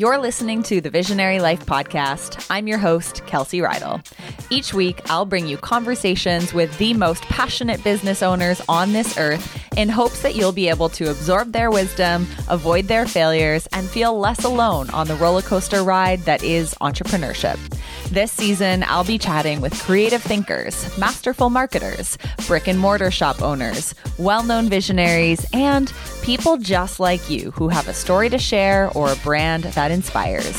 You're listening to the Visionary Life Podcast. I'm your host, Kelsey Rydell. Each week, I'll bring you conversations with the most passionate business owners on this earth in hopes that you'll be able to absorb their wisdom, avoid their failures, and feel less alone on the roller coaster ride that is entrepreneurship. This season, I'll be chatting with creative thinkers, masterful marketers, brick and mortar shop owners, well known visionaries, and people just like you who have a story to share or a brand that that inspires.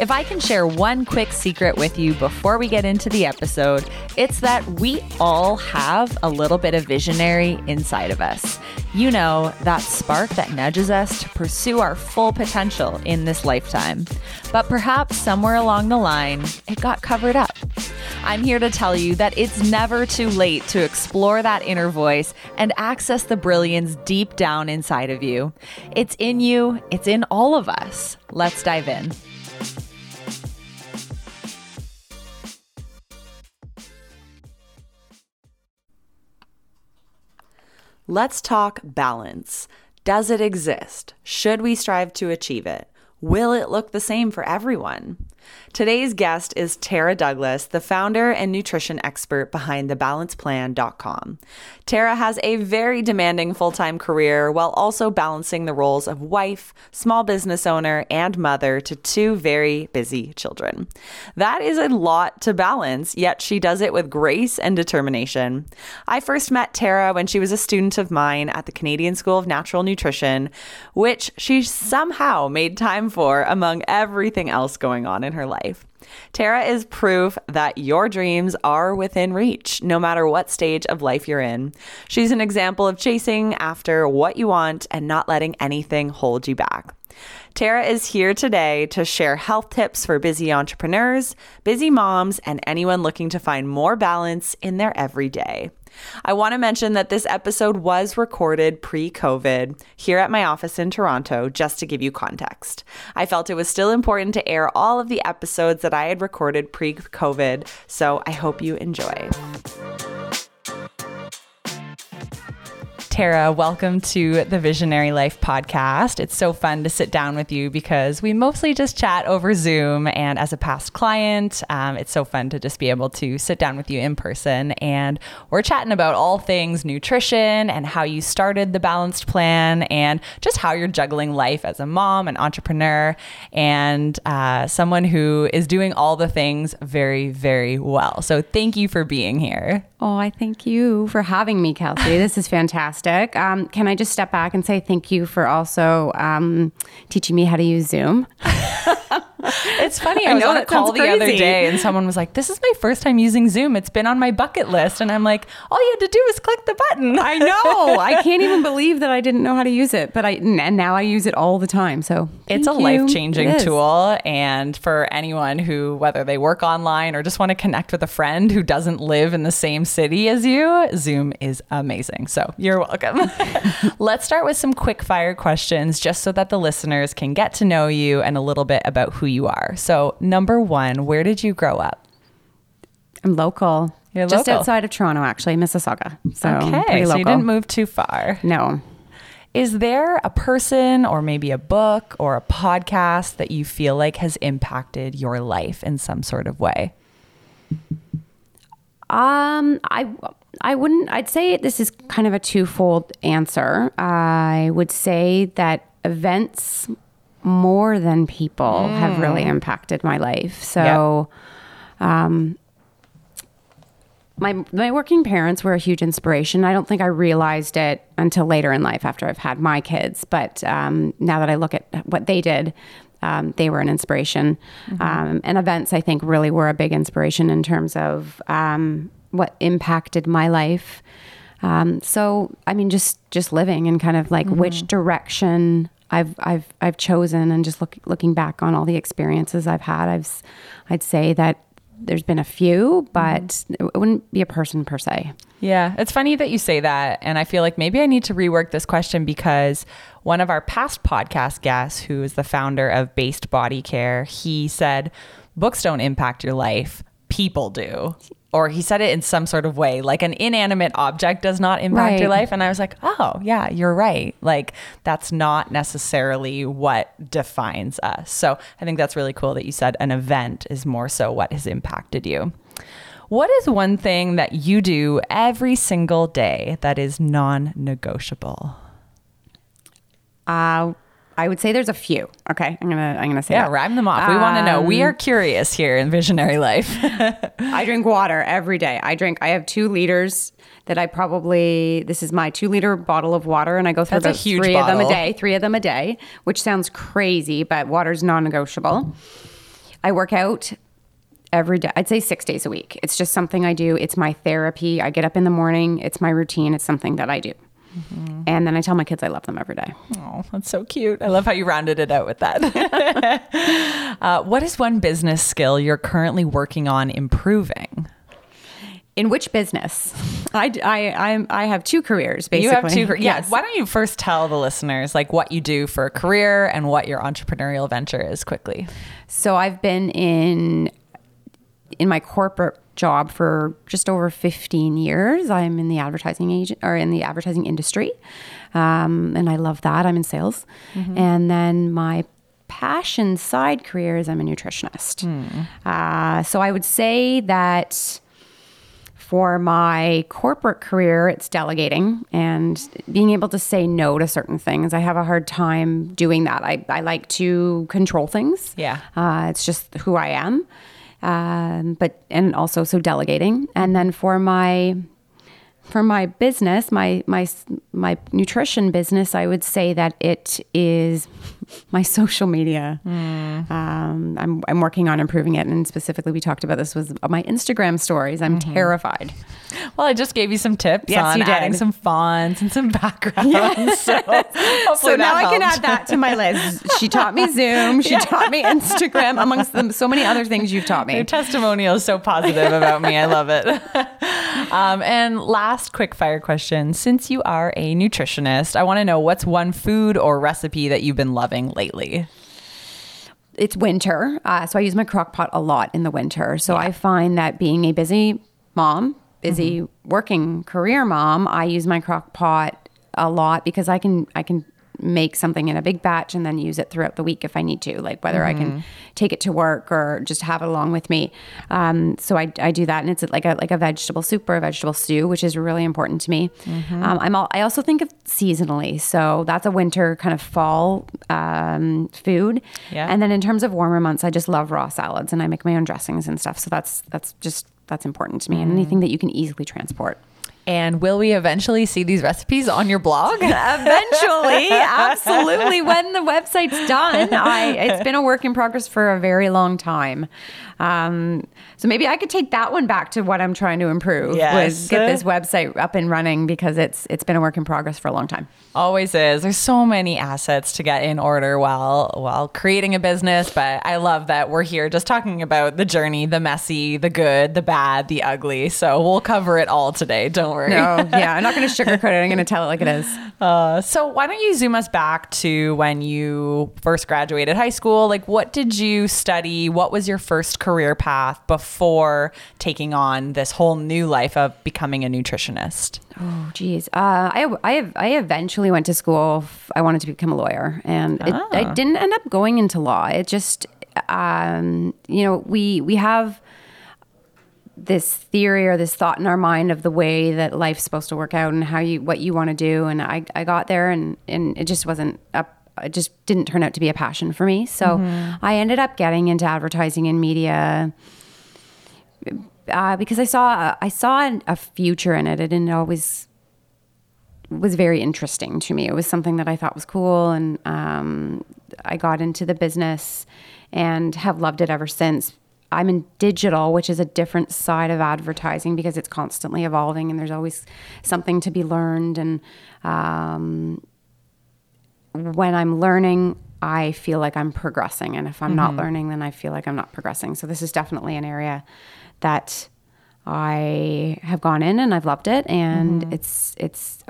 If I can share one quick secret with you before we get into the episode, it's that we all have a little bit of visionary inside of us. You know, that spark that nudges us to pursue our full potential in this lifetime. But perhaps somewhere along the line, it got covered up. I'm here to tell you that it's never too late to explore that inner voice and access the brilliance deep down inside of you. It's in you, it's in all of us. Let's dive in. Let's talk balance. Does it exist? Should we strive to achieve it? Will it look the same for everyone? Today's guest is Tara Douglas, the founder and nutrition expert behind thebalanceplan.com. Tara has a very demanding full time career while also balancing the roles of wife, small business owner, and mother to two very busy children. That is a lot to balance, yet she does it with grace and determination. I first met Tara when she was a student of mine at the Canadian School of Natural Nutrition, which she somehow made time for among everything else going on in her life life. Tara is proof that your dreams are within reach, no matter what stage of life you're in. She's an example of chasing after what you want and not letting anything hold you back. Tara is here today to share health tips for busy entrepreneurs, busy moms, and anyone looking to find more balance in their everyday. I want to mention that this episode was recorded pre COVID here at my office in Toronto, just to give you context. I felt it was still important to air all of the episodes that I had recorded pre COVID, so I hope you enjoy. Tara, welcome to the Visionary Life podcast. It's so fun to sit down with you because we mostly just chat over Zoom. And as a past client, um, it's so fun to just be able to sit down with you in person. And we're chatting about all things nutrition and how you started the balanced plan and just how you're juggling life as a mom, an entrepreneur, and uh, someone who is doing all the things very, very well. So thank you for being here. Oh, I thank you for having me, Kelsey. This is fantastic. Um, can I just step back and say thank you for also um, teaching me how to use Zoom? it's funny. I, I was on a call the crazy. other day and someone was like, This is my first time using Zoom. It's been on my bucket list. And I'm like, All you had to do was click the button. I know. I can't even believe that I didn't know how to use it, but I, and now I use it all the time. So it's a life changing tool. And for anyone who, whether they work online or just want to connect with a friend who doesn't live in the same city as you, Zoom is amazing. So you're welcome. Let's start with some quick fire questions just so that the listeners can get to know you and a little bit about who you are. So, number one, where did you grow up? I'm local. You're just local. outside of Toronto, actually, Mississauga. So okay, so you didn't move too far. No. Is there a person or maybe a book or a podcast that you feel like has impacted your life in some sort of way? Um, I I wouldn't. I'd say this is kind of a twofold answer. I would say that events more than people mm. have really mm. impacted my life. So, yep. um, my my working parents were a huge inspiration. I don't think I realized it until later in life after I've had my kids. But um, now that I look at what they did, um, they were an inspiration. Mm-hmm. Um, and events, I think, really were a big inspiration in terms of um, what impacted my life. Um, so, I mean, just just living and kind of like mm-hmm. which direction I've I've I've chosen and just look, looking back on all the experiences I've had, I've I'd say that there's been a few, but mm-hmm. it wouldn't be a person per se. Yeah, it's funny that you say that, and I feel like maybe I need to rework this question because one of our past podcast guests, who is the founder of Based Body Care, he said, "Books don't impact your life; people do." Or he said it in some sort of way, like an inanimate object does not impact your life. And I was like, oh, yeah, you're right. Like, that's not necessarily what defines us. So I think that's really cool that you said an event is more so what has impacted you. What is one thing that you do every single day that is non negotiable? Uh, I would say there's a few. Okay, I'm gonna I'm gonna say Yeah, that. rhyme them off. We want to know. We are um, curious here in Visionary Life. I drink water every day. I drink. I have two liters that I probably. This is my two liter bottle of water, and I go through That's a about huge three of them a day. Three of them a day, which sounds crazy, but water's non-negotiable. I work out every day. I'd say six days a week. It's just something I do. It's my therapy. I get up in the morning. It's my routine. It's something that I do. Mm-hmm. And then I tell my kids I love them every day. Oh, that's so cute. I love how you rounded it out with that. uh, what is one business skill you're currently working on improving? In which business? I, I, I'm, I have two careers, basically. You have two. car- Yeah. Yes. Why don't you first tell the listeners like what you do for a career and what your entrepreneurial venture is quickly? So I've been in in my corporate job for just over 15 years. I'm in the advertising agent or in the advertising industry. Um, and I love that. I'm in sales. And then my passion side career is I'm a nutritionist. Uh, so I would say that for my corporate career, it's delegating and being able to say no to certain things. I have a hard time doing that. I, I like to control things. Yeah. Uh, it's just who I am. Um, but, and also, so delegating. And then for my, for my business, my my my nutrition business, I would say that it is my social media. Um, I'm I'm working on improving it, and specifically, we talked about this was my Instagram stories. I'm terrified. Well, I just gave you some tips Yes, on adding some fonts and some backgrounds. So, So now that I can add that to my list. She taught me Zoom. She taught me Instagram, amongst them, so many other things you've taught Your me. testimonial is so positive about me. I love it. um, and last quick fire question. Since you are a nutritionist, I want to know what's one food or recipe that you've been loving lately? it's winter, uh, so I use my crock pot a lot in the winter. So I find that being a busy mom, busy working career mom, I use my crock pot a lot because I can I can make something in a big batch and then use it throughout the week if I need to, like whether I can take it to work or just have it along with me. Um, so I, I do that, and it's like a like a vegetable soup or a vegetable stew, which is really important to me. Um, I'm all, I also think of seasonally, so that's a winter kind of fall um, food. Yeah. And then in terms of warmer months, I just love raw salads and I make my own dressings and stuff. So that's that's just that's important to me and anything that you can easily transport. And will we eventually see these recipes on your blog? Eventually, absolutely. When the website's done, I it's been a work in progress for a very long time. Um, so maybe I could take that one back to what I'm trying to improve. Yes. Was get this website up and running because it's it's been a work in progress for a long time. Always is. There's so many assets to get in order while while creating a business, but I love that we're here just talking about the journey, the messy, the good, the bad, the ugly. So we'll cover it all today. Don't worry. No, yeah, I'm not going to sugarcoat it. I'm going to tell it like it is. Uh, so why don't you zoom us back to when you first graduated high school? Like, what did you study? What was your first career path before taking on this whole new life of becoming a nutritionist? Oh, geez. Uh, I, I, I eventually went to school. I wanted to become a lawyer, and it, I didn't end up going into law. It just, um, you know, we we have this theory or this thought in our mind of the way that life's supposed to work out and how you what you want to do. And I, I got there, and and it just wasn't up. It just didn't turn out to be a passion for me. So I ended up getting into advertising and media uh, because I saw I saw a future in it. It didn't always was very interesting to me. It was something that I thought was cool, and um, I got into the business and have loved it ever since. I'm in digital, which is a different side of advertising because it's constantly evolving and there's always something to be learned. And um, when I'm learning, I feel like I'm progressing. And if I'm not learning, then I feel like I'm not progressing. So this is definitely an area that I have gone in and I've loved it. And it's, it's,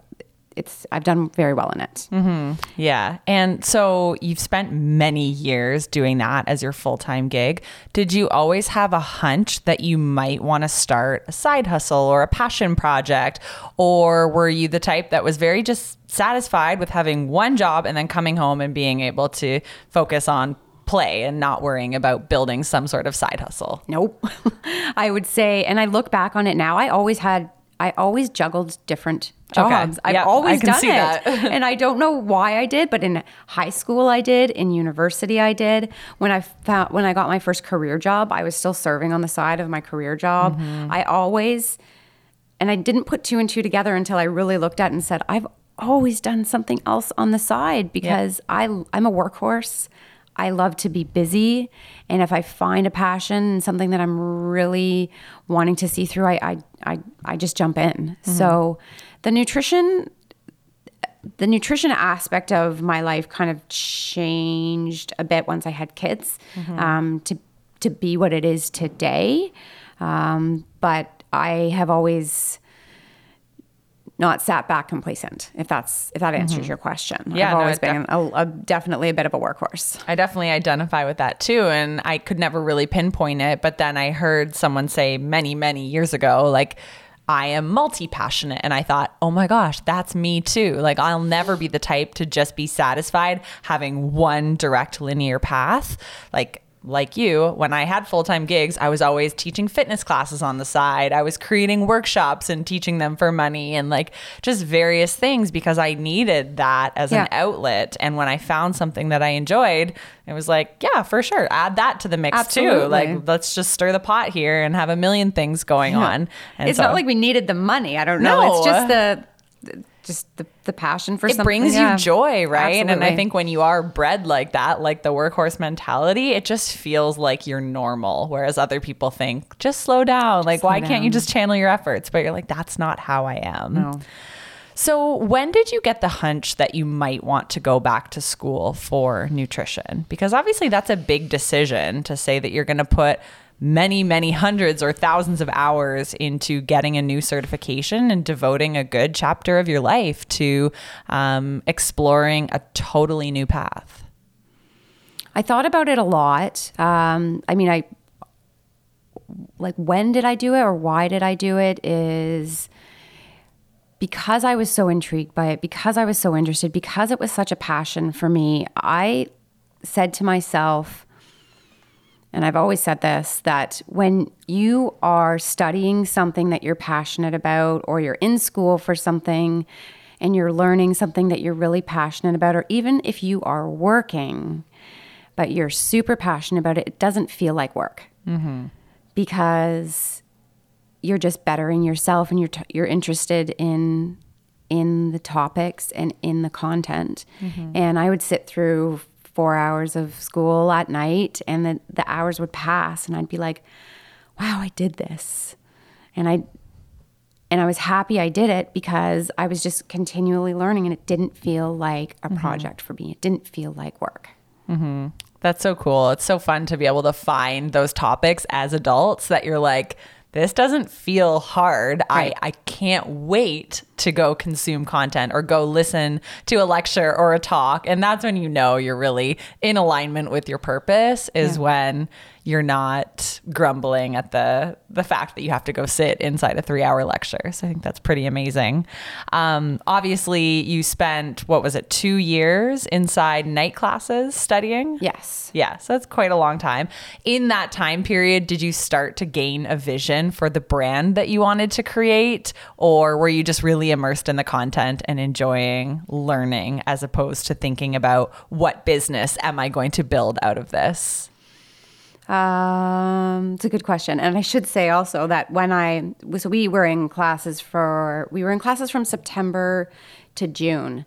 it's I've done very well in it. Mm-hmm. Yeah. And so you've spent many years doing that as your full time gig. Did you always have a hunch that you might want to start a side hustle or a passion project? Or were you the type that was very just satisfied with having one job and then coming home and being able to focus on play and not worrying about building some sort of side hustle? Nope. I would say, and I look back on it now, I always had, I always juggled different Okay. jobs. I've Yep, always done it. that. and I don't know why I did, but in high school I did, in university I did. When I found, when I got my first career job, I was still serving on the side of my career job. Mm-hmm. I always, and I didn't put two and two together until I really looked at it and said, I've always done something else on the side because I, I'm a workhorse. I love to be busy. And if I find a passion and something that I'm really wanting to see through, I, I, I, I just jump in. So the nutrition, the nutrition aspect of my life kind of changed a bit once I had kids um, to, to be what it is today. Um, but I have always not sat back complacent. If that's if that answers your question, Yeah, I've always it been a, a, definitely a bit of a workhorse. I definitely identify with that too. And I could never really pinpoint it. But then I heard someone say many, many years ago, like, I am multi passionate. And I thought, oh my gosh, that's me too. Like, I'll never be the type to just be satisfied having one direct linear path. Like, like you, when I had full time gigs, I was always teaching fitness classes on the side. I was creating workshops and teaching them for money and like just various things because I needed that as an outlet. And when I found something that I enjoyed, it was like, yeah, for sure, add that to the mix too. Absolutely. Like, let's just stir the pot here and have a million things going on. And it's so not like we needed the money. I don't know. No. It's just the just the, the passion for it something. brings Yeah. you joy, right? And I think when you are bred like that, like the workhorse mentality, it just feels like you're normal. Whereas other people think, just slow down. Like, why can't you just channel your efforts? But you're like, that's not how I am. So, when did you get the hunch that you might want to go back to school for nutrition? Because obviously, that's a big decision to say that you're going to put many, many hundreds or thousands of hours into getting a new certification and devoting a good chapter of your life to um, exploring a totally new path. I thought about it a lot. Um, I mean, I like when did I do it or why did I do it is because I was so intrigued by it, because I was so interested, because it was such a passion for me. I said to myself, and I've always said this that when you are studying something that you're passionate about, or you're in school for something and you're learning something that you're really passionate about, or even if you are working, but you're super passionate about it, it doesn't feel like work. Mm-hmm. Because you're just bettering yourself and you're t- you're interested in in the topics and in the content. Mm-hmm. And I would sit through four hours of school at night, and the the hours would pass, and I'd be like, "Wow, I did this," and I. And I was happy I did it because I was just continually learning and it didn't feel like a mm-hmm. project for me. It didn't feel like work. Mm-hmm. That's so cool. It's so fun to be able to find those topics as adults that you're like, this doesn't feel hard. Right. I, I can't wait to go consume content or go listen to a lecture or a talk. And that's when you know you're really in alignment with your purpose is when you're not grumbling at the the fact that you have to go sit inside a three hour lecture. So I think that's pretty amazing. Um, obviously, you spent what was it, two years inside night classes studying? Yes. Yeah, so that's quite a long time. In that time period, did you start to gain a vision for the brand that you wanted to create? Or were you just really immersed in the content and enjoying learning as opposed to thinking about what business am I going to build out of this? Um, it's a good question, and I should say also that when I was, we were in classes for, we were in classes from September to June,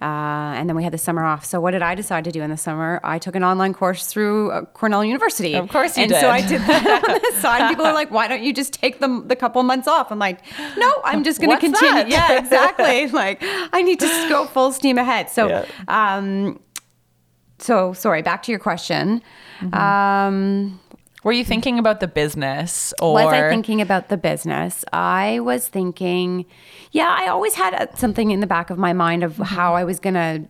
uh, and then we had the summer off. So what did I decide to do in the summer? I took an online course through uh, Cornell University. Of course you and did. so I did that on the side. People are like, "Why don't you just take the the couple months off?" I'm like, "No, I'm just going to continue." that? Yeah, exactly. like I need to go full steam ahead. So. Yeah. Um, so sorry back to your question Mm-hmm. um Were you mm-hmm. thinking about the business or was I thinking about the business? I was thinking, yeah, I always had uh, something in the back of my mind of mm-hmm. how I was going to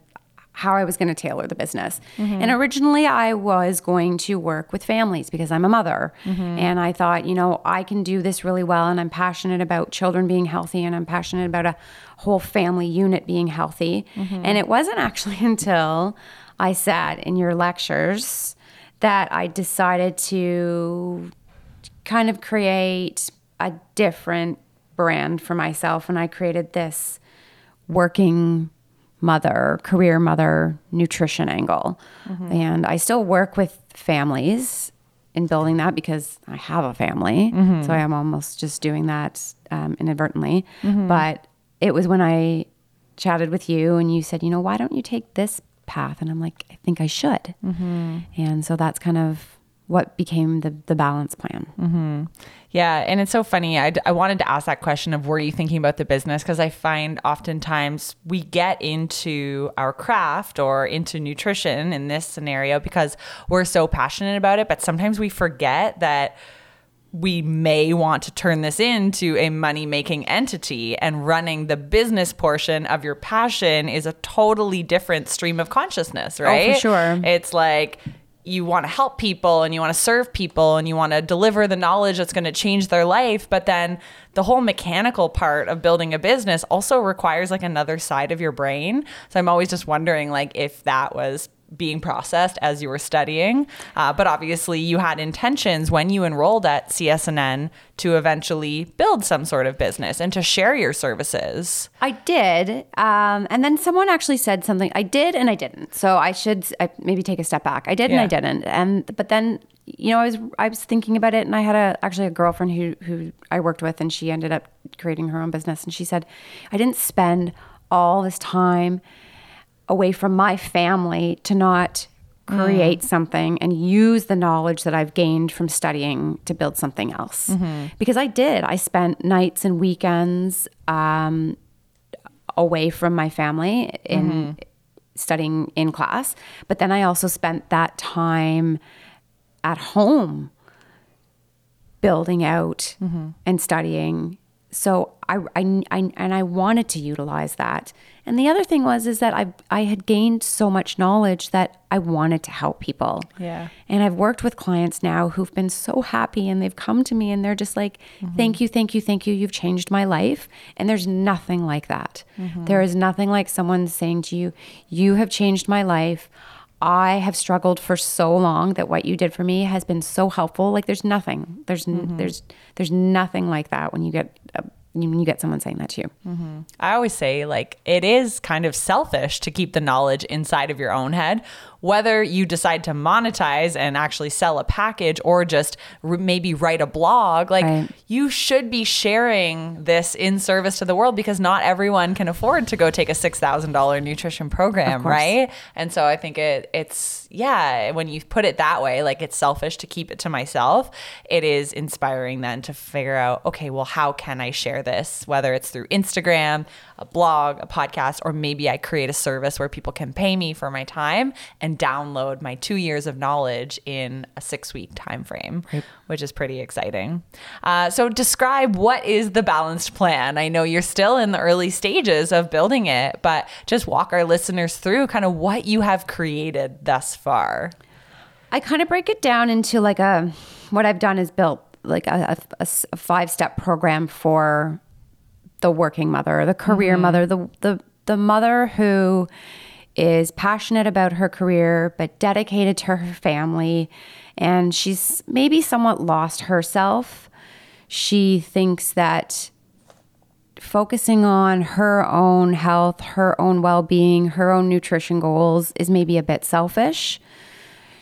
how I was going to tailor the business. Mm-hmm. And originally I was going to work with families because I'm a mother. And I thought, you know, I can do this really well and I'm passionate about children being healthy and I'm passionate about a whole family unit being healthy. And it wasn't actually until I sat in your lectures that I decided to kind of create a different brand for myself and I created this working mother, career mother nutrition angle. Mm-hmm. And I still work with families in building that because I have a family. Mm-hmm. So I am almost just doing that um, inadvertently. Mm-hmm. But it was when I chatted with you and you said, you know, why don't you take this path? And I'm like, I think I should. Mm-hmm. And so that's kind of what became the, the balance plan. Mm-hmm. Yeah, and it's so funny. I, I wanted to ask that question of were you thinking about the business? Because I find oftentimes we get into our craft or into nutrition in this scenario because we're so passionate about it, but sometimes we forget that we may want to turn this into a money making entity and running the business portion of your passion is a totally different stream of consciousness, right? Oh, For sure. It's like you want to help people and you want to serve people and you want to deliver the knowledge that's going to change their life but then the whole mechanical part of building a business also requires like another side of your brain so i'm always just wondering like if that was being processed as you were studying uh, but obviously you had intentions when you enrolled at csnn to eventually build some sort of business and to share your services I did. Um, and then someone actually said something. I did and I didn't. So I should I maybe take a step back. I did and I didn't. And but then you know I was I was thinking about it and I had a actually a girlfriend who who I worked with and she ended up creating her own business and she said I didn't spend all this time away from my family to not mm. create something and use the knowledge that I've gained from studying to build something else. Mm-hmm. Because I did. I spent nights and weekends um, away from my family in mm-hmm. studying in class, but then I also spent that time at home building out mm-hmm. and studying. So I, I, I and I wanted to utilize that. And the other thing was is that I I had gained so much knowledge that I wanted to help people. Yeah. And I've worked with clients now who've been so happy and they've come to me and they're just like, "Thank you, thank you, thank you. You've changed my life." And there's nothing like that. There is nothing like someone saying to you, "You have changed my life." I have struggled for so long that what you did for me has been so helpful. Like there's nothing. There's n there's there's nothing like that when you get uh, when you get someone saying that to you. Mm-hmm. I always say, like, it is kind of selfish to keep the knowledge inside of your own head, whether you decide to monetize and actually sell a package or just r- maybe write a blog. Like, Right. you should be sharing this in service to the world because not everyone can afford to go take a $6,000 nutrition program, right? And so I think it it's yeah, when you put it that way, like it's selfish to keep it to myself, it is inspiring then to figure out, okay, well, how can I share this? Whether it's through Instagram, a blog, a podcast, or maybe I create a service where people can pay me for my time and download my two years of knowledge in a six week time frame, which is pretty exciting. Uh, so describe what is the balanced plan. I know you're still in the early stages of building it, but just walk our listeners through kind of what you have created thus far. I kind of break it down into like a what I've done is built like a, a- a five step program for the working mother, the career mother, the the the mother who is passionate about her career but dedicated to her family and she's maybe somewhat lost herself. She thinks that focusing on her own health, her own well-being, her own nutrition goals is maybe a bit selfish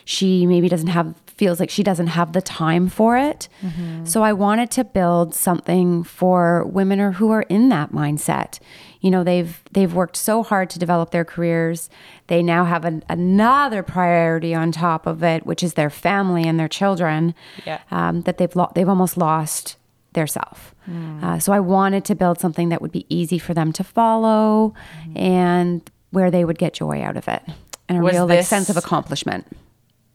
she maybe doesn't have feels like she doesn't have the time for it. Mm-hmm. So I wanted to build something for women or who are in that mindset. You know, they've they've worked so hard to develop their careers. They now have an, another priority on top of it, which is their family and their children. Yeah. Um, that they've lo- they've almost lost their self. Uh, so I wanted to build something that would be easy for them to follow, and where they would get joy out of it and a Was real like sense of accomplishment.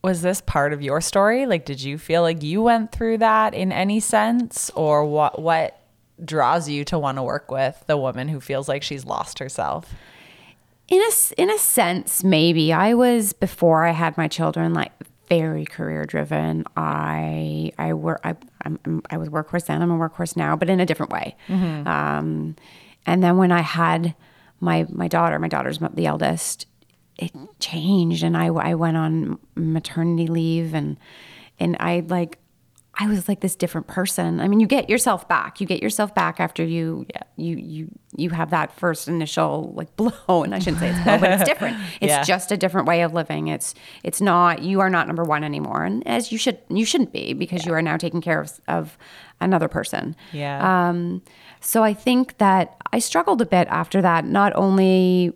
was this part of your story? Like, did you feel like you went through that in any sense, or what? What draws you to want to work with the woman who feels like she's lost herself? In a in a sense, maybe I was before I had my children, like very career driven. I I work I I'm, i was workhorse then. I'm a workhorse now, but in a different way. Mm-hmm. Um, and then when I had my my daughter, my daughter's the eldest it changed and I, I went on maternity leave and and I like I was like this different person. I mean, you get yourself back. You get yourself back after you yeah. you you you have that first initial like blow. And I shouldn't say it's blow, but it's different. It's yeah. just a different way of living. It's it's not you are not number one anymore, and as you should you shouldn't be because yeah. you are now taking care of of another person. Yeah. Um. So I think that I struggled a bit after that, not only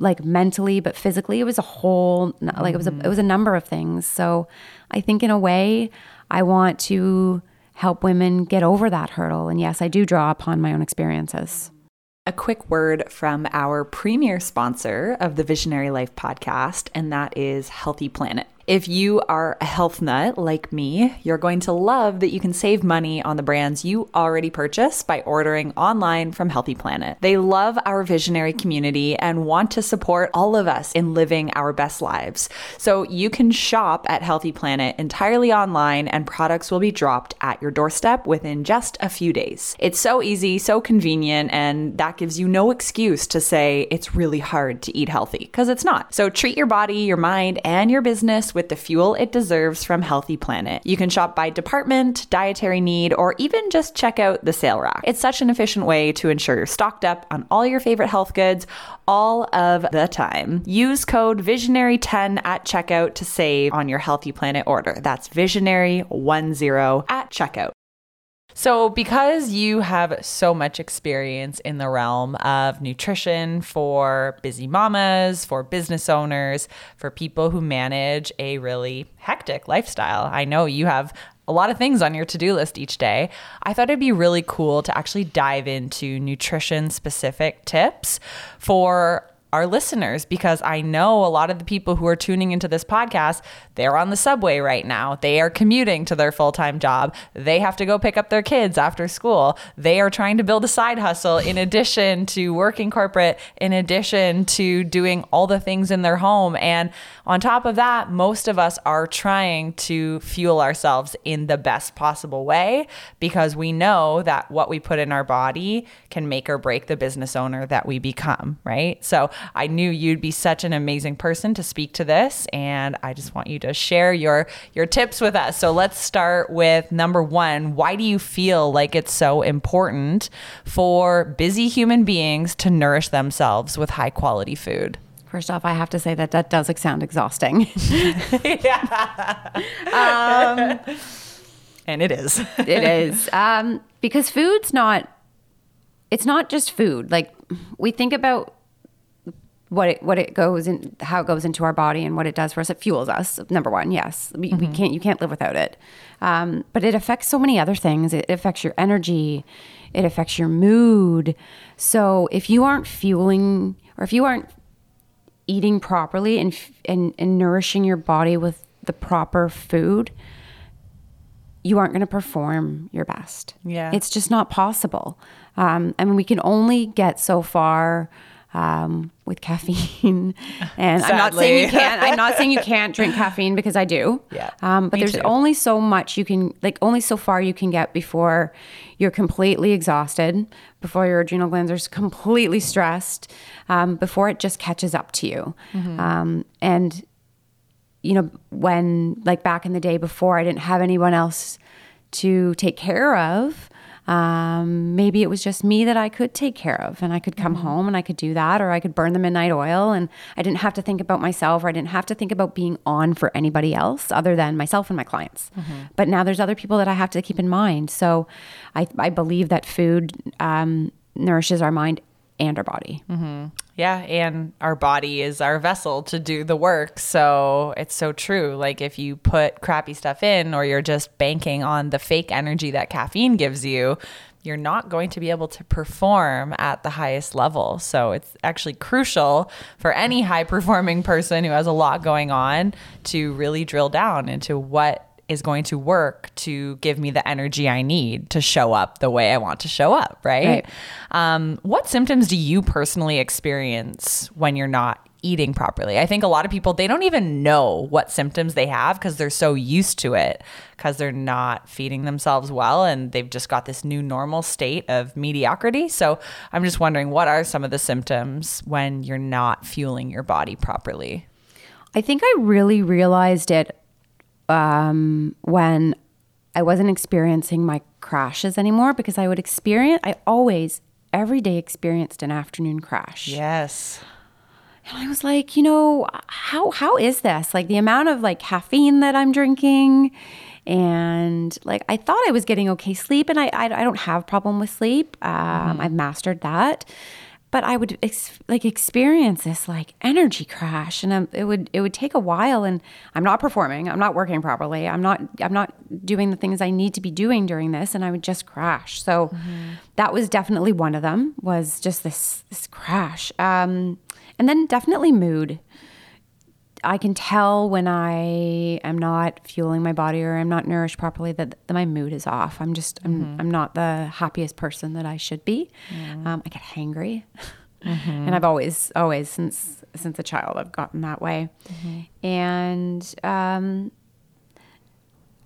like mentally but physically it was a whole like it was a it was a number of things so i think in a way i want to help women get over that hurdle and yes i do draw upon my own experiences a quick word from our premier sponsor of the Visionary Life podcast, and that is Healthy Planet. If you are a health nut like me, you're going to love that you can save money on the brands you already purchase by ordering online from Healthy Planet. They love our visionary community and want to support all of us in living our best lives. So you can shop at Healthy Planet entirely online and products will be dropped at your doorstep within just a few days. It's so easy, so convenient, and that gives you no excuse to say it's really hard to eat healthy because it's not. So treat your body, your mind, and your business with the fuel it deserves from Healthy Planet. You can shop by department, dietary need, or even just check out the sale rack. It's such an efficient way to ensure you're stocked up on all your favorite health goods all of the time. Use code Visionary10 at checkout to save on your Healthy Planet order. That's Visionary10 at checkout. So, because you have so much experience in the realm of nutrition for busy mamas, for business owners, for people who manage a really hectic lifestyle, I know you have a lot of things on your to do list each day. I thought it'd be really cool to actually dive into nutrition specific tips for our listeners because I know a lot of the people who are tuning into this podcast, they're on the subway right now. They are commuting to their full time job. They have to go pick up their kids after school. They are trying to build a side hustle in addition to working corporate, in addition to doing all the things in their home. And on top of that, most of us are trying to fuel ourselves in the best possible way because we know that what we put in our body can make or break the business owner that we become, right? So I knew you'd be such an amazing person to speak to this, and I just want you to share your your tips with us. So let's start with number one. Why do you feel like it's so important for busy human beings to nourish themselves with high quality food? First off, I have to say that that does sound exhausting. yeah. um, and it is. it is. Um, because food's not, it's not just food. Like we think about what it what it goes in how it goes into our body and what it does for us. It fuels us. Number one, yes, we, mm-hmm. we can't you can't live without it. Um, but it affects so many other things. It affects your energy. It affects your mood. So if you aren't fueling or if you aren't eating properly and and, and nourishing your body with the proper food, you aren't going to perform your best. Yeah, it's just not possible. Um, I mean, we can only get so far um, with caffeine. And I'm not saying you can't. I'm not saying you can't drink caffeine because I do. Yeah. Um, but there's too. only so much you can, like, only so far you can get before you're completely exhausted, before your adrenal glands are completely stressed, um, before it just catches up to you. Mm-hmm. Um, and you know, when like back in the day before I didn't have anyone else to take care of um, maybe it was just me that I could take care of and I could come mm-hmm. home and I could do that or I could burn the midnight oil and I didn't have to think about myself or I didn't have to think about being on for anybody else other than myself and my clients. Mm-hmm. But now there's other people that I have to keep in mind. So I, I believe that food um, nourishes our mind and our body. Mm-hmm. Yeah, and our body is our vessel to do the work. So it's so true. Like if you put crappy stuff in or you're just banking on the fake energy that caffeine gives you, you're not going to be able to perform at the highest level. So it's actually crucial for any high performing person who has a lot going on to really drill down into what is going to work to give me the energy I need to show up the way I want to show up, right? Right. Um, what symptoms do you personally experience when you're not eating properly? I think a lot of people, they don't even know what symptoms they have because they're so used to it because they're not feeding themselves well and they've just got this new normal state of mediocrity. So I'm just wondering, what are some of the symptoms when you're not fueling your body properly? I think I really realized it um, when I wasn't experiencing my crashes anymore because I would experience, I always, every day experienced an afternoon crash. Yes. And I was like, you know, how how is this? Like the amount of like caffeine that I'm drinking and like I thought I was getting okay sleep and I I, I don't have problem with sleep. Um, I've mastered that. But I would ex- like experience this like energy crash, and um, it would it would take a while. And I'm not performing, I'm not working properly, I'm not I'm not doing the things I need to be doing during this, and I would just crash. So that was definitely one of them. Was just this this crash. Um, and then definitely mood. I can tell when I am not fueling my body or I'm not nourished properly that, that my mood is off. I'm just I'm I'm not the happiest person that I should be. Um, I get hangry, and I've always always since since a child I've gotten that way, and um,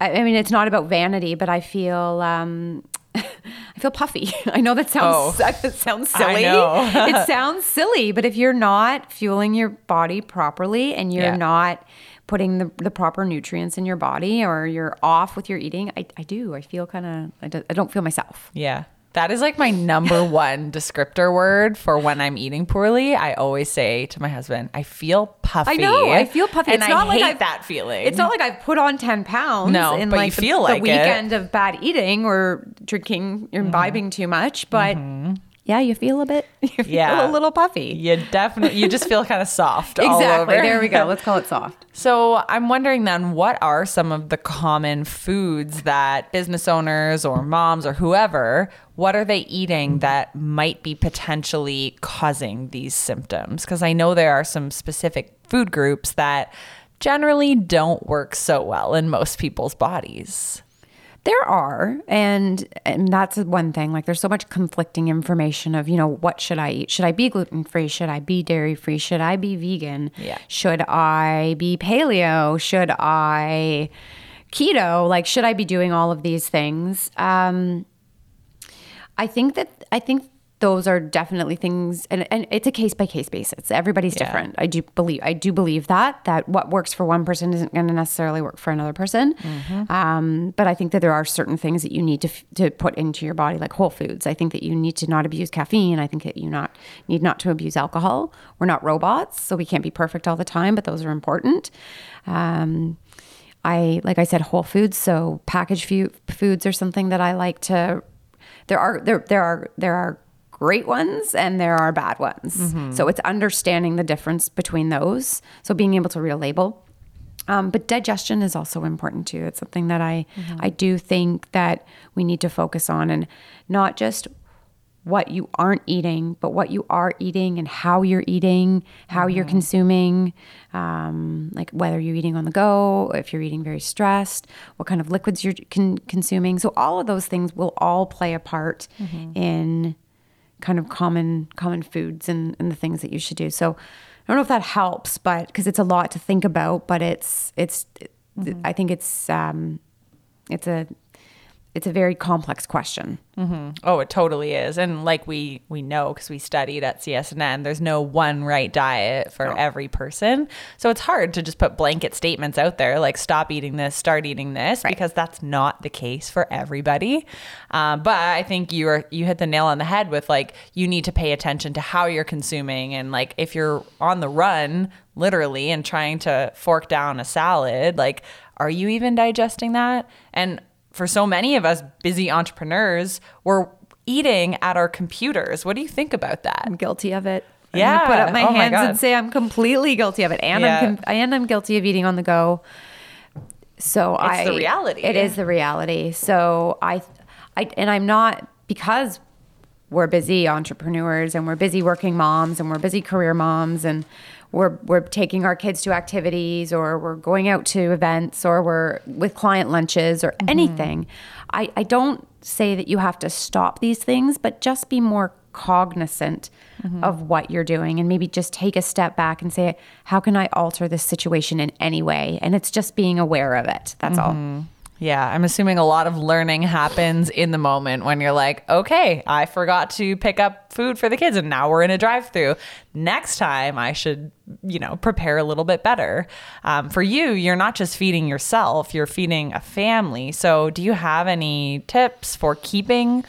I, I mean it's not about vanity, but I feel. Um, I feel puffy. I know that sounds Oh. that sounds silly. it sounds silly, but if you're not fueling your body properly and you're Yeah. not putting the, the proper nutrients in your body or you're off with your eating, I, I do. I feel kind of, I, do, I don't feel myself. Yeah. That is like my number one descriptor word for when I'm eating poorly. I always say to my husband, I feel puffy. I know. I feel puffy. And It's I not like hate I've- that feeling. It's not like I've put on 10 pounds No, in but you like the- feel the, like it. weekend of bad eating or drinking or imbibing mm-hmm. too much, but mm-hmm. Yeah, you feel a bit, you feel Yeah. a little puffy. you definitely, you just feel kind of soft. all Exactly. over. There we go. Let's call it soft. So I'm wondering then, what are some of the common foods that business owners or moms or whoever, what are they eating that might be potentially causing these symptoms? Because I know there are some specific food groups that generally don't work so well in most people's bodies. There are, and and that's one thing. Like, there's so much conflicting information of, you know, what should I eat? Should I be gluten free? Should I be dairy free? Should I be vegan? Yeah. Should I be paleo? Should I keto? Like, should I be doing all of these things? Um, I think that I think those are definitely things, and, and it's a case by case basis. Everybody's Yeah. different. I do believe I do believe that that what works for one person isn't going to necessarily work for another person. Um, but I think that there are certain things that you need to f- to put into your body, like whole foods. I think that you need to not abuse caffeine. I think that you not need not to abuse alcohol. We're not robots, so we can't be perfect all the time, but those are important. Um, I like I said, whole foods. So packaged foods are something that I like to. There are there there are there are great ones and there are bad ones. So it's understanding the difference between those. So being able to read a label. Um, but digestion is also important too. It's something that I I do think that we need to focus on and not just what you aren't eating, but what you are eating and how you're eating, how you're consuming, um, like whether you're eating on the go, if you're eating very stressed, what kind of liquids you're con- consuming. So all of those things will all play a part in kind of common common foods and, and the things that you should do. So I don't know if that helps, but because it's a lot to think about, but it's it's I think it's um, it's a it's a very complex question. Oh, it totally is. And like we we know because we studied at CSNN, there's no one right diet for every person. So it's hard to just put blanket statements out there like stop eating this, start eating this, because that's not the case for everybody. Um, but I think you are you hit the nail on the head with like you need to pay attention to how you're consuming and like if you're on the run literally and trying to fork down a salad, like are you even digesting that? And for so many of us busy entrepreneurs, we're eating at our computers. What do you think about that? I'm guilty of it. Yeah. put up my Oh hands God. and say I'm completely guilty of it, and Yeah. I'm com- and I'm guilty of eating on the go. So I the reality. It is the reality. So I, I and I'm not because we're busy entrepreneurs and we're busy working moms and we're busy career moms and we're we're taking our kids to activities or we're going out to events or we're with client lunches or mm-hmm. anything. I, I don't say that you have to stop these things, but just be more cognizant mm-hmm. of what you're doing and maybe just take a step back and say, how can I alter this situation in any way? And it's just being aware of it. That's all. Mm-hmm. Yeah, I'm assuming a lot of learning happens in the moment when you're like, okay, I forgot to pick up food for the kids and now we're in a drive through. Next time I should, you know, prepare a little bit better. Um, for you, you're not just feeding yourself, you're feeding a family. So, do you have any tips for keeping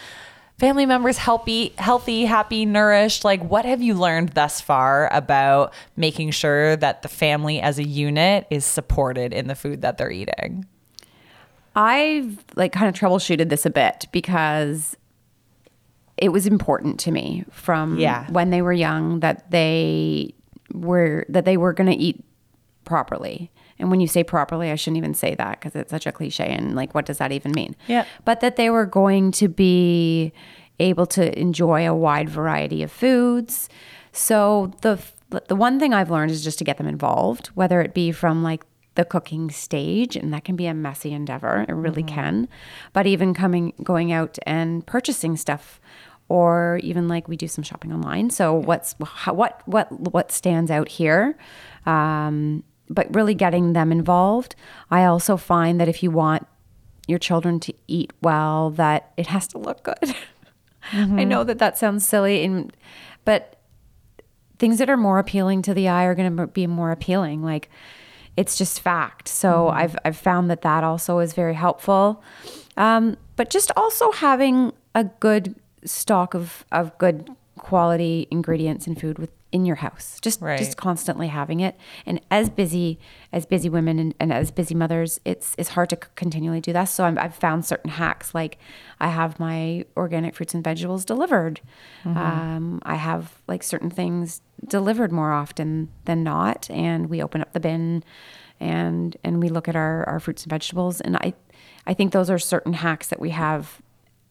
family members healthy, healthy, happy, nourished? Like, what have you learned thus far about making sure that the family as a unit is supported in the food that they're eating? I've like kind of troubleshooted this a bit because it was important to me from Yeah. when they were young that they were that they were going to eat properly. And when you say properly, I shouldn't even say that because it's such a cliche and like what does that even mean? Yeah. But that they were going to be able to enjoy a wide variety of foods. So the the one thing I've learned is just to get them involved, whether it be from like the cooking stage and that can be a messy endeavor it really can. But even coming going out and purchasing stuff or even like we do some shopping online. So what's how, what what what stands out here um, but really getting them involved. I also find that if you want your children to eat well that it has to look good. I know that that sounds silly and but things that are more appealing to the eye are going to be more appealing. Like it's just fact. So i've i've found that that also is very helpful. Um, but just also having a good stock of of good quality ingredients and food within your house just Right. just constantly having it. And as busy as busy women and, and as busy mothers it's it's hard to continually do that. So I'm, i've found certain hacks like i have my organic fruits and vegetables delivered. Um, i have like certain things delivered more often than not and we open up the bin and and we look at our, our fruits and vegetables. And i i think those are certain hacks that we have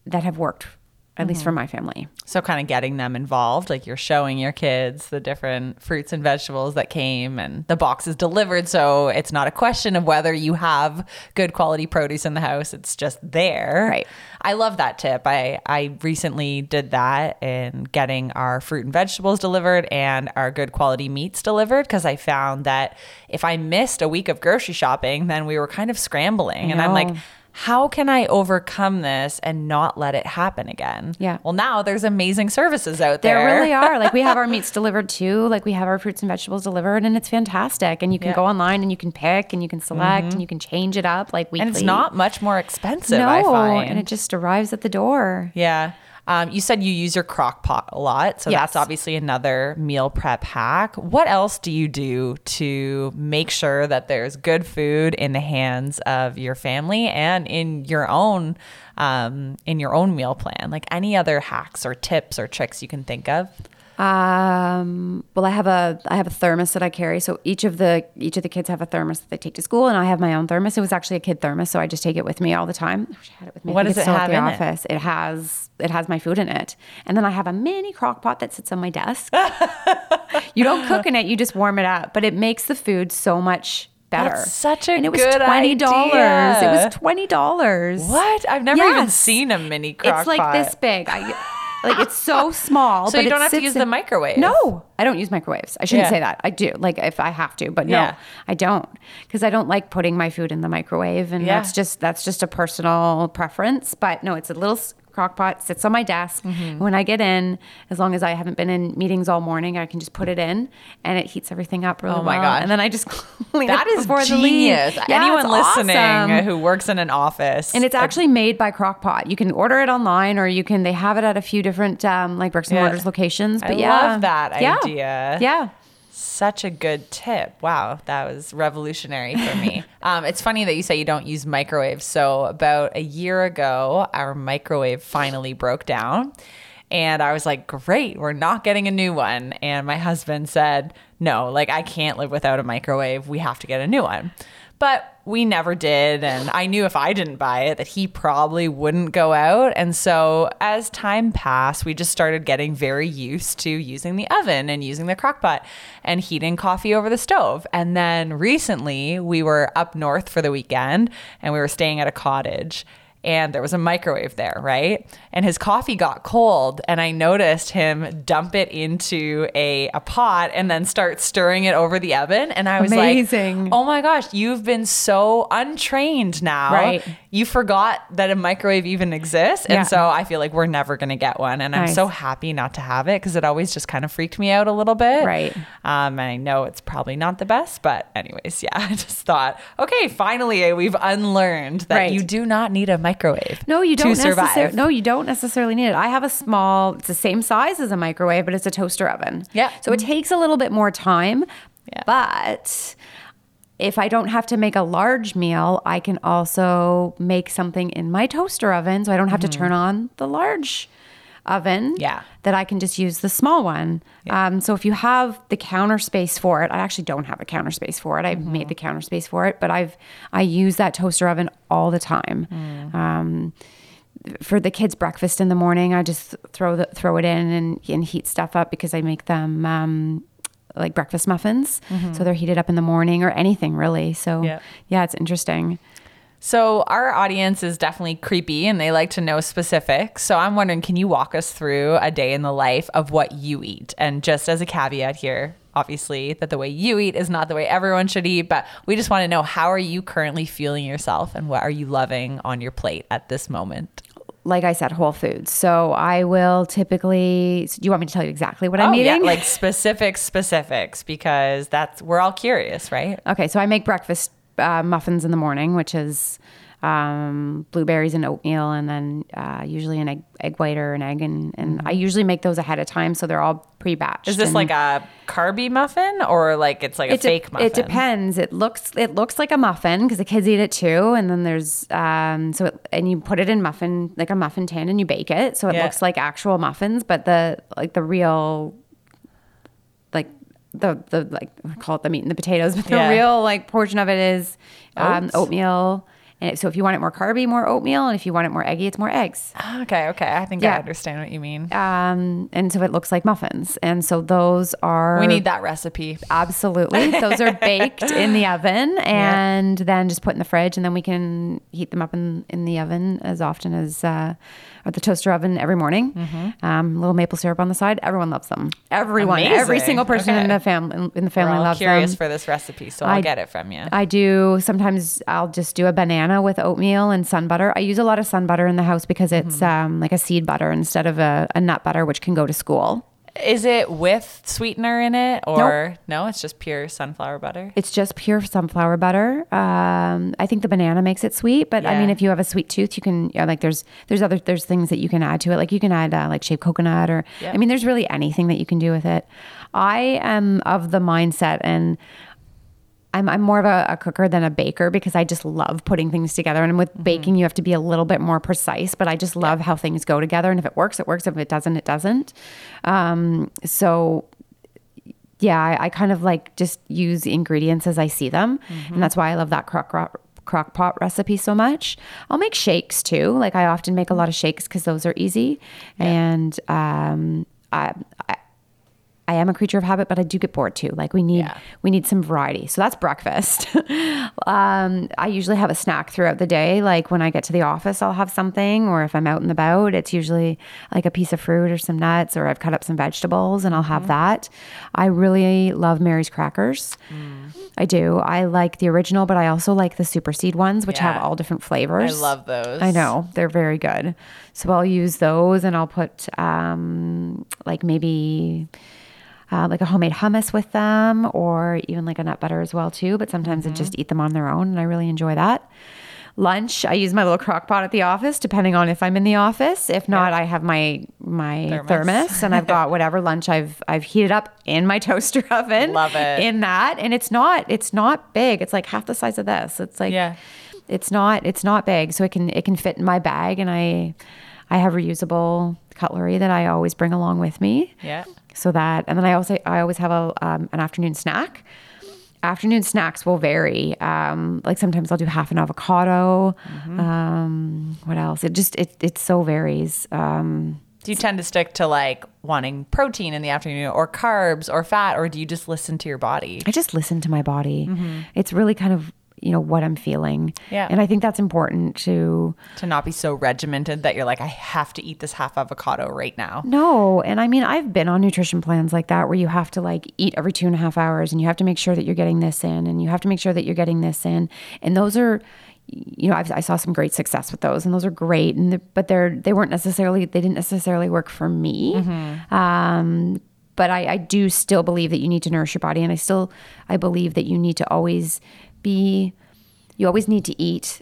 that have worked at least mm-hmm. for my family So, kind of getting them involved, like you're showing your kids the different fruits and vegetables that came and the box is delivered. So, it's not a question of whether you have good quality produce in the house, it's just there. Right. I love that tip. I, I recently did that in getting our fruit and vegetables delivered and our good quality meats delivered because I found that if I missed a week of grocery shopping, then we were kind of scrambling. And I'm like. How can I overcome this and not let it happen again? Yeah. Well, now there's amazing services out there. There really are. Like we have our meats delivered too. Like we have our fruits and vegetables delivered, and it's fantastic. And you can Yeah. Mm-hmm. go online and you can pick and you can select and you can change it up like weekly. and it's not much more expensive, no, I find. and it just arrives at the door. yeah. Um, you said you use your crock pot a lot. So Yes. that's obviously another meal prep hack. What else do you do to make sure that there's good food in the hands of your family and in your own um, in your own meal plan? Like any other hacks or tips or tricks you can think of? Um, well, I have a I have a thermos that I carry. So each of the each of the kids have a thermos that they take to school, and I have my own thermos. It was actually a kid thermos, so I just take it with me all the time. I wish I had it with me. What does it have at the in it? office? It? has it has my food in it, and then I have a mini crock pot that sits on my desk. you don't cook in it; you just warm it up, but it makes the food so much better. That's such a and it was twenty dollars. It was twenty dollars. What? I've never even seen a mini crock pot. It's like pot. this big. I, like it's so small. So you don't have to use in- the microwave? No, I don't use microwaves. I shouldn't Yeah. say that. I do, like if I have to, but Yeah. no, I don't, because I don't like putting my food in the microwave, and Yeah. that's just that's just a personal preference. But no, it's a little crock pot sits on my desk. Mm-hmm. When I get in, as long as I haven't been in meetings all morning, I can just put it in, and it heats everything up really Oh my well. gosh. And then I just clean That it is before genius. Yeah, Anyone listening awesome. who works in an office. And it's actually made by Crockpot. You can order it online, or you can. They have it at a few different um, like bricks and Yeah. mortars locations. But I yeah, love that Yeah. idea. Yeah. Such a good tip. Wow, that was revolutionary for me. um, it's funny that you say you don't use microwaves. So, about a year ago, our microwave finally broke down. And I was like, great, we're not getting a new one. And my husband said, no, like I can't live without a microwave. We have to get a new one. But we never did. And I knew if I didn't buy it, that he probably wouldn't go out. And so as time passed, we just started getting very used to using the oven and using the crock pot and heating coffee over the stove. And then recently, we were up north for the weekend and we were staying at a cottage and there was a microwave there, right? And his coffee got cold, and I noticed him dump it into a, a pot and then start stirring it over the oven. And I was Amazing. like, oh my gosh, you've been so untrained now. Right. You forgot that a microwave even exists. And Yeah. so I feel like we're never going to get one. And I'm so happy not to have it because it always just kind of freaked me out a little bit. Right. Um, and I know it's probably not the best, but anyways, yeah, I just thought, okay, finally we've unlearned that Right. you do not need a microwave. No, you don't to survive. necessarily. No, you don't necessarily need it. I have a small. It's the same size as a microwave, but it's a toaster oven. Yeah. So it takes a little bit more time. Yeah. But if I don't have to make a large meal, I can also make something in my toaster oven, so I don't have to turn on the large oven. Mm-hmm. Yeah. That I can just use the small one. Um, so if you have the counter space for it, I actually don't have a counter space for it. I've Mm-hmm. made the counter space for it, but I've I use that toaster oven all the time. Mm. Um, for the kids' breakfast in the morning, I just throw the throw it in and, and heat stuff up because I make them um, like breakfast muffins, so they're heated up in the morning or anything really. So Mm-hmm. Yeah. yeah, it's interesting. So our audience is definitely creepy and they like to know specifics. So I'm wondering, can you walk us through a day in the life of what you eat? And just as a caveat here, obviously that the way you eat is not the way everyone should eat, but we just want to know how are you currently feeling yourself and what are you loving on your plate at this moment? Like I said, whole foods. So I will typically. Do you want me to tell you exactly what I'm oh, yeah, eating? like specific specifics because that's we're all curious, right? Okay, so I make breakfast uh, muffins in the morning, which is um, blueberries and oatmeal, and then uh, usually an egg, egg white or an egg, and, and I usually make those ahead of time, so they're all pre-batched. Mm-hmm. Is this and like a carby muffin or like it's like a it de- fake muffin? It depends. It looks it looks like a muffin because the kids eat it too, and then there's um so it, and you put it in muffin like a muffin tin and you bake it, so it Yeah. looks like actual muffins, but the like the real like the the like I call it the meat and the potatoes, but the Yeah. real like portion of it is um, oatmeal. And so if you want it more carby, more oatmeal, and if you want it more eggy, it's more eggs. Okay, okay. I think I understand what you mean. Um, and so it looks like muffins, and so those are We need that recipe. Absolutely. Those are baked in the oven and then just put in the fridge and then we can heat them up in, in the oven as often as uh, or the toaster oven every morning. Mm-hmm. Um, little maple syrup on the side. Everyone loves them. Everyone, every single person in the family in the family loves curious them. for this recipe, so I'll I- get it from you. I do sometimes I'll just do a banana with oatmeal and sun butter. I use a lot of sun butter in the house because it's Mm-hmm. um, like a seed butter instead of a, a nut butter, which can go to school. Is it with sweetener in it or no? It's just pure sunflower butter. It's just pure sunflower butter. Um, I think the banana makes it sweet, but I mean, if you have a sweet tooth, you can yeah, like there's there's other there's things that you can add to it. Like you can add uh, like shaved coconut, or Yeah. I mean, there's really anything that you can do with it. I am of the mindset, and I'm I'm more of a, a cooker than a baker because I just love putting things together. And with Mm-hmm. baking, you have to be a little bit more precise, but I just love how things go together. And if it works, it works. If it doesn't, it doesn't. Um, so yeah, I, I kind of like just use ingredients as I see them, and that's why I love that crock ro- crock pot recipe so much. I'll make shakes too. Like I often make a lot of shakes because those are easy, and um, I, I I am a creature of habit, but I do get bored too. Like we need Yeah. we need some variety. So that's breakfast. um, I usually have a snack throughout the day. Like when I get to the office, I'll have something, or if I'm out and about, it's usually like a piece of fruit or some nuts, or I've cut up some vegetables and I'll have that. I really love Mary's crackers. I do. I like the original, but I also like the super seed ones, which have all different flavors. I love those. I know they're very good. So I'll use those, and I'll put um, like maybe uh, like a homemade hummus with them, or even like a nut butter as well too. But sometimes Mm-hmm. I just eat them on their own, and I really enjoy that. Lunch, I use my little crock pot at the office, depending on if I'm in the office. If not, I have my my Thermos. thermos, and I've got whatever lunch I've I've heated up in my toaster oven. Love it. in that, and it's not it's not big. It's like half the size of this. It's like Yeah. it's not it's not big so it can it can fit in my bag and i i have reusable cutlery that i always bring along with me Yeah. So that, and then I also I always have a um, an afternoon snack. Afternoon snacks will vary. Um, like sometimes I'll do half an avocado. Um, what else? It just it it so varies. Um, Do you tend to stick to like wanting protein in the afternoon or carbs or fat, or do you just listen to your body? I just listen to my body. It's really kind of you know what I'm feeling. Yeah. and I think that's important to To not be so regimented that you're like, I have to eat this half avocado right now. No, and I mean I've been on nutrition plans like that where you have to like eat every two and a half hours, and you have to make sure that you're getting this in, and you have to make sure that you're getting this in, and those are, you know, I've, I saw some great success with those, and those are great, and the, but they're they weren't necessarily they didn't necessarily work for me. Um, but I, I do still believe that you need to nourish your body, and I still I believe that you need to always be you always need to eat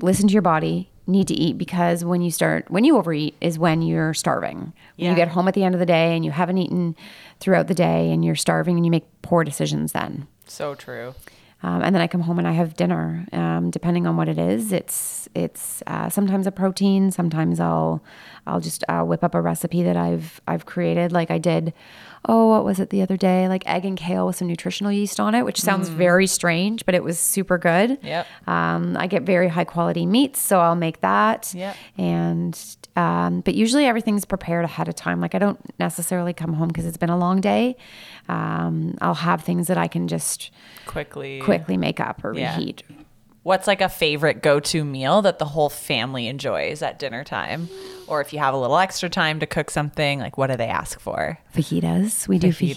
listen to your body need to eat because when you start when you overeat is when you're starving when you get home at the end of the day and you haven't eaten throughout the day and you're starving and you make poor decisions then So true. um, and then I come home and I have dinner. Um, depending on what it is, it's it's uh, sometimes a protein. Sometimes I'll I'll just uh, whip up a recipe that I've I've created. Like I did, oh, what was it the other day? Like egg and kale with some nutritional yeast on it, which sounds very strange, but it was super good. Yep. Um, I get very high quality meats, so I'll make that. Yep. And um, but usually everything's prepared ahead of time. Like I don't necessarily come home because it's been a long day. Um, I'll have things that I can just Quickly. quickly make up or Yeah. reheat. What's like a favorite go to meal that the whole family enjoys at dinner time? Or if you have a little extra time to cook something, like what do they ask for? Fajitas. We do Fajitas,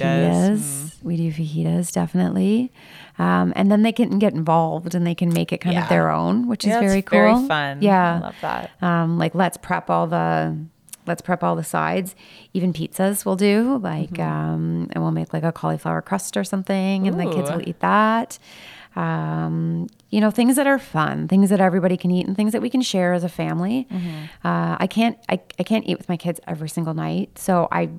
fajitas. We do fajitas, definitely. Um, and then they can get involved and they can make it kind Yeah. of their own, which is Yeah, it's very cool. very fun. Yeah. I love that. Um, like let's prep all the let's prep all the sides. Even pizzas we'll do. Like Mm-hmm. um, and we'll make like a cauliflower crust or something and the kids will eat that. Um, you know, things that are fun, things that everybody can eat and things that we can share as a family. Mm-hmm. Uh, I can't I, I can't eat with my kids every single night. So I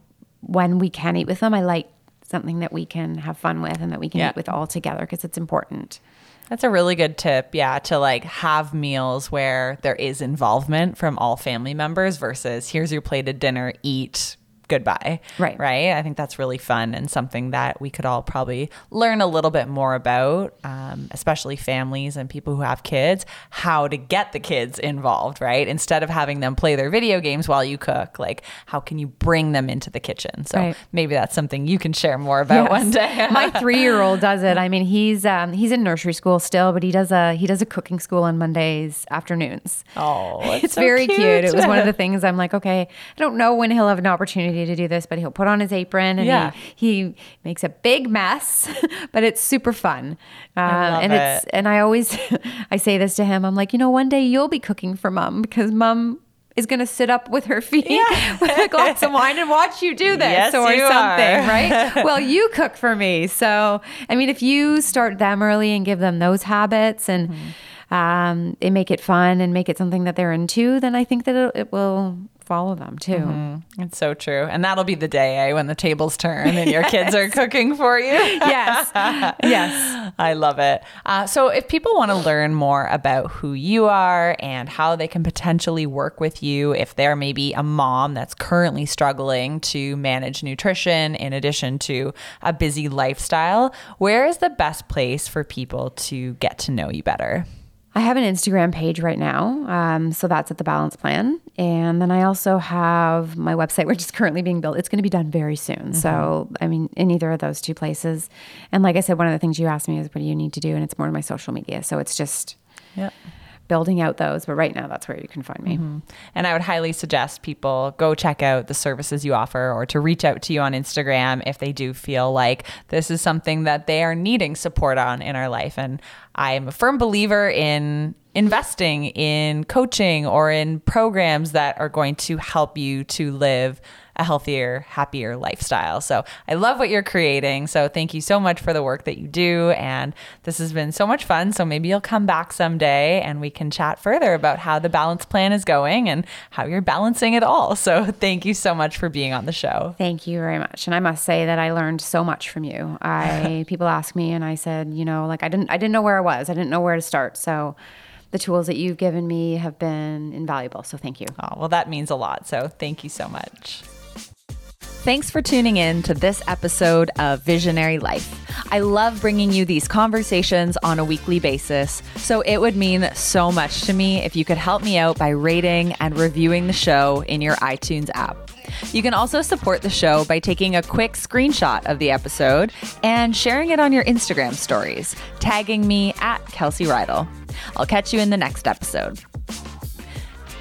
when we can eat with them, I like something that we can have fun with and that we can Yeah. eat with all together because it's important. That's a really good tip. Yeah. To like have meals where there is involvement from all family members versus here's your plated dinner, eat, goodbye. Right. Right. I think that's really fun and something that we could all probably learn a little bit more about, um, especially families and people who have kids, how to get the kids involved, right? Instead of having them play their video games while you cook, like how can you bring them into the kitchen? So Right. maybe that's something you can share more about one day. My three year old does it. I mean, he's um, he's in nursery school still, but he does a he does a cooking school on Mondays afternoons. Oh, it's so very cute. It was one of the things I'm like, okay, I don't know when he'll have an opportunity to do this, but he'll put on his apron and Yeah. he, he makes a big mess, but it's super fun. Uh, and it's it. and I always I say this to him. I'm like, you know, one day you'll be cooking for mom because mom is going to sit up with her feet with a glass of wine and watch you do this Yes, or something, are. right? well, you cook for me. So, I mean, if you start them early and give them those habits and um, they make it fun and make it something that they're into, then I think that it, it will follow them too. It's so true. And that'll be the day eh, when the tables turn and your kids are cooking for you. Yes. yes. I love it. Uh, so, if people want to learn more about who you are and how they can potentially work with you, if they're maybe a mom that's currently struggling to manage nutrition in addition to a busy lifestyle, where is the best place for people to get to know you better? I have an Instagram page right now. Um, so that's at the Balance Plan. And then I also have my website, which is currently being built. It's going to be done very soon. So, I mean, in either of those two places. And like I said, one of the things you asked me is what do you need to do? And it's more my social media. So it's just Yep. building out those. But right now, that's where you can find me. And I would highly suggest people go check out the services you offer or to reach out to you on Instagram if they do feel like this is something that they are needing support on in our life. And I'm a firm believer in investing in coaching or in programs that are going to help you to live a healthier, happier lifestyle. So I love what you're creating. So thank you so much for the work that you do. And this has been so much fun. So maybe you'll come back someday and we can chat further about how the balance plan is going and how you're balancing it all. So thank you so much for being on the show. Thank you very much. And I must say that I learned so much from you. I people ask me and I said, you know, like I didn't I didn't know where I was. I didn't know where to start. So the tools that you've given me have been invaluable. So thank you. Oh, well, that means a lot. So thank you so much. Thanks for tuning in to this episode of Visionary Life. I love bringing you these conversations on a weekly basis, so it would mean so much to me if you could help me out by rating and reviewing the show in your iTunes app. You can also support the show by taking a quick screenshot of the episode and sharing it on your Instagram stories, tagging me at Kelsey Reidl. I'll catch you in the next episode.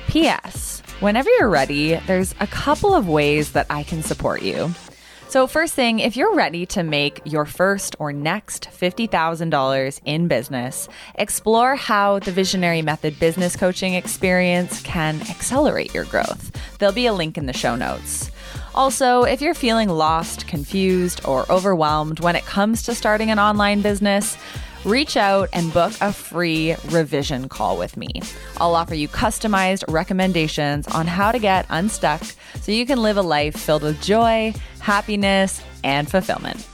P.S. Whenever you're ready, there's a couple of ways that I can support you. So, first thing, if you're ready to make your first or next $50,000 in business, explore how the Visionary Method business coaching experience can accelerate your growth. There'll be a link in the show notes. Also, if you're feeling lost, confused, or overwhelmed when it comes to starting an online business, reach out and book a free revision call with me. I'll offer you customized recommendations on how to get unstuck so you can live a life filled with joy, happiness, and fulfillment.